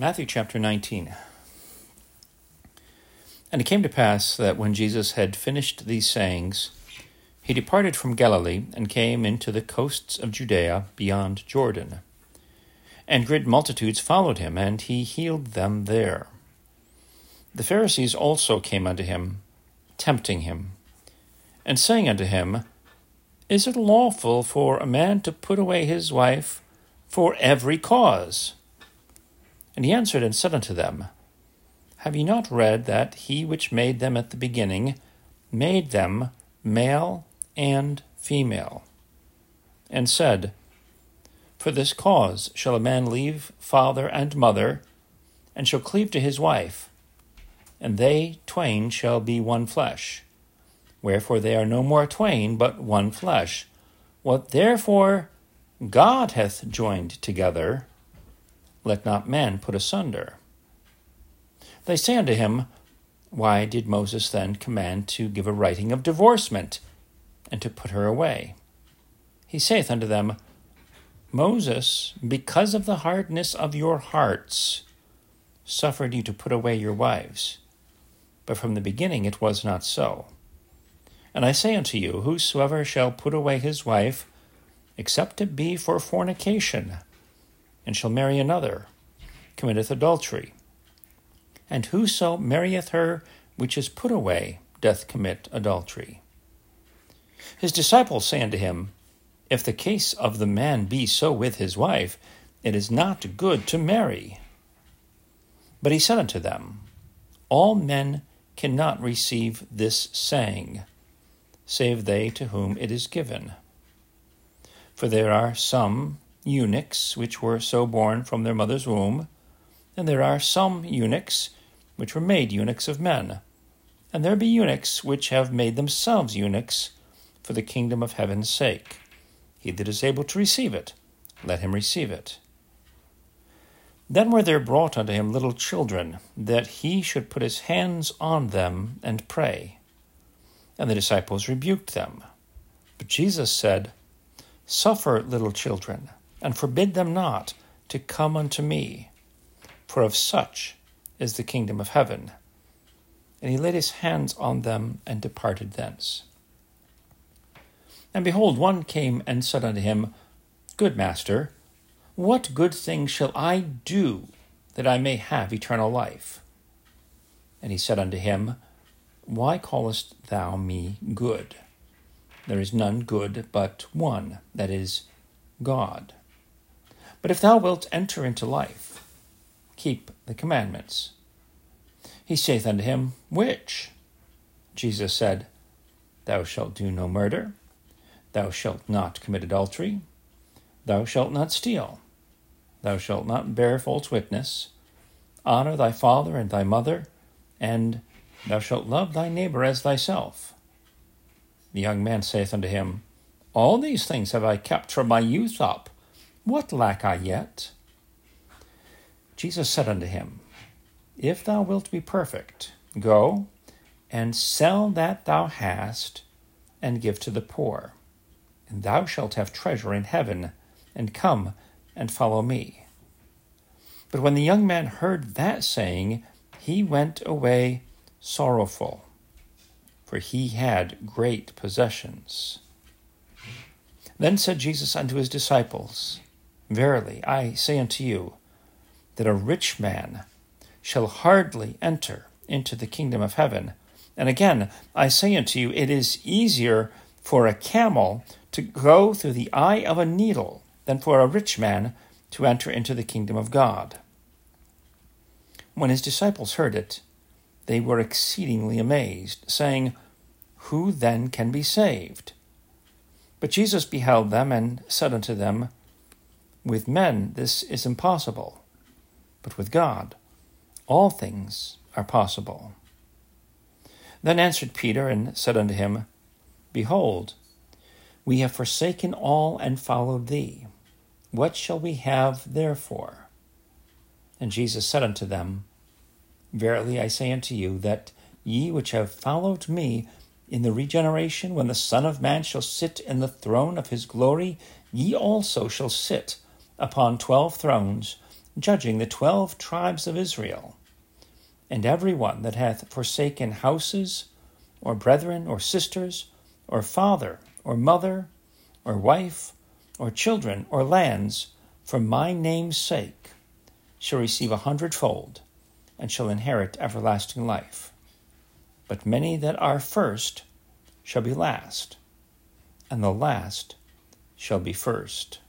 Matthew chapter 19. And it came to pass that when Jesus had finished these sayings, he departed from Galilee and came into the coasts of Judea beyond Jordan. And great multitudes followed him, and he healed them there. The Pharisees also came unto him, tempting him, and saying unto him, Is it lawful for a man to put away his wife for every cause? And he answered and said unto them, Have ye not read that he which made them at the beginning made them male and female? And said, For this cause shall a man leave father and mother, and shall cleave to his wife, and they twain shall be one flesh. Wherefore they are no more twain, but one flesh. What therefore God hath joined together, let not man put asunder. They say unto him, Why did Moses then command to give a writing of divorcement, and to put her away? He saith unto them, Moses, because of the hardness of your hearts, suffered you to put away your wives. But from the beginning it was not so. And I say unto you, Whosoever shall put away his wife, except it be for fornication, and shall marry another, committeth adultery. And whoso marrieth her which is put away doth commit adultery. His disciples say unto him, If the case of the man be so with his wife, it is not good to marry. But he said unto them, All men cannot receive this saying, save they to whom it is given. For there are some eunuchs which were so born from their mother's womb, and there are some eunuchs which were made eunuchs of men, and there be eunuchs which have made themselves eunuchs for the kingdom of heaven's sake. He that is able to receive it, let him receive it. Then were there brought unto him little children, that he should put his hands on them and pray. And the disciples rebuked them. But Jesus said, Suffer little children and forbid them not to come unto me, for of such is the kingdom of heaven. And he laid his hands on them and departed thence. And behold, one came and said unto him, Good master, what good thing shall I do that I may have eternal life? And he said unto him, Why callest thou me good? There is none good but one, that is, God. But if thou wilt enter into life, keep the commandments. He saith unto him, Which? Jesus said, Thou shalt do no murder, thou shalt not commit adultery, thou shalt not steal, thou shalt not bear false witness, honor thy father and thy mother, and thou shalt love thy neighbor as thyself. The young man saith unto him, All these things have I kept from my youth up. What lack I yet? Jesus said unto him, If thou wilt be perfect, go and sell that thou hast, and give to the poor, and thou shalt have treasure in heaven, and come and follow me. But when the young man heard that saying, he went away sorrowful, for he had great possessions. Then said Jesus unto his disciples, Verily, I say unto you, that a rich man shall hardly enter into the kingdom of heaven. And again, I say unto you, it is easier for a camel to go through the eye of a needle than for a rich man to enter into the kingdom of God. When his disciples heard it, they were exceedingly amazed, saying, Who then can be saved? But Jesus beheld them and said unto them, with men, this is impossible, but with God, all things are possible. Then answered Peter and said unto him, Behold, we have forsaken all and followed thee. What shall we have therefore? And Jesus said unto them, Verily I say unto you, that ye which have followed me in the regeneration, when the Son of Man shall sit in the throne of his glory, ye also shall sit upon twelve thrones, judging the twelve tribes of Israel. And every one that hath forsaken houses, or brethren, or sisters, or father, or mother, or wife, or children, or lands, for my name's sake, shall receive a hundredfold, and shall inherit everlasting life. But many that are first shall be last, and the last shall be first.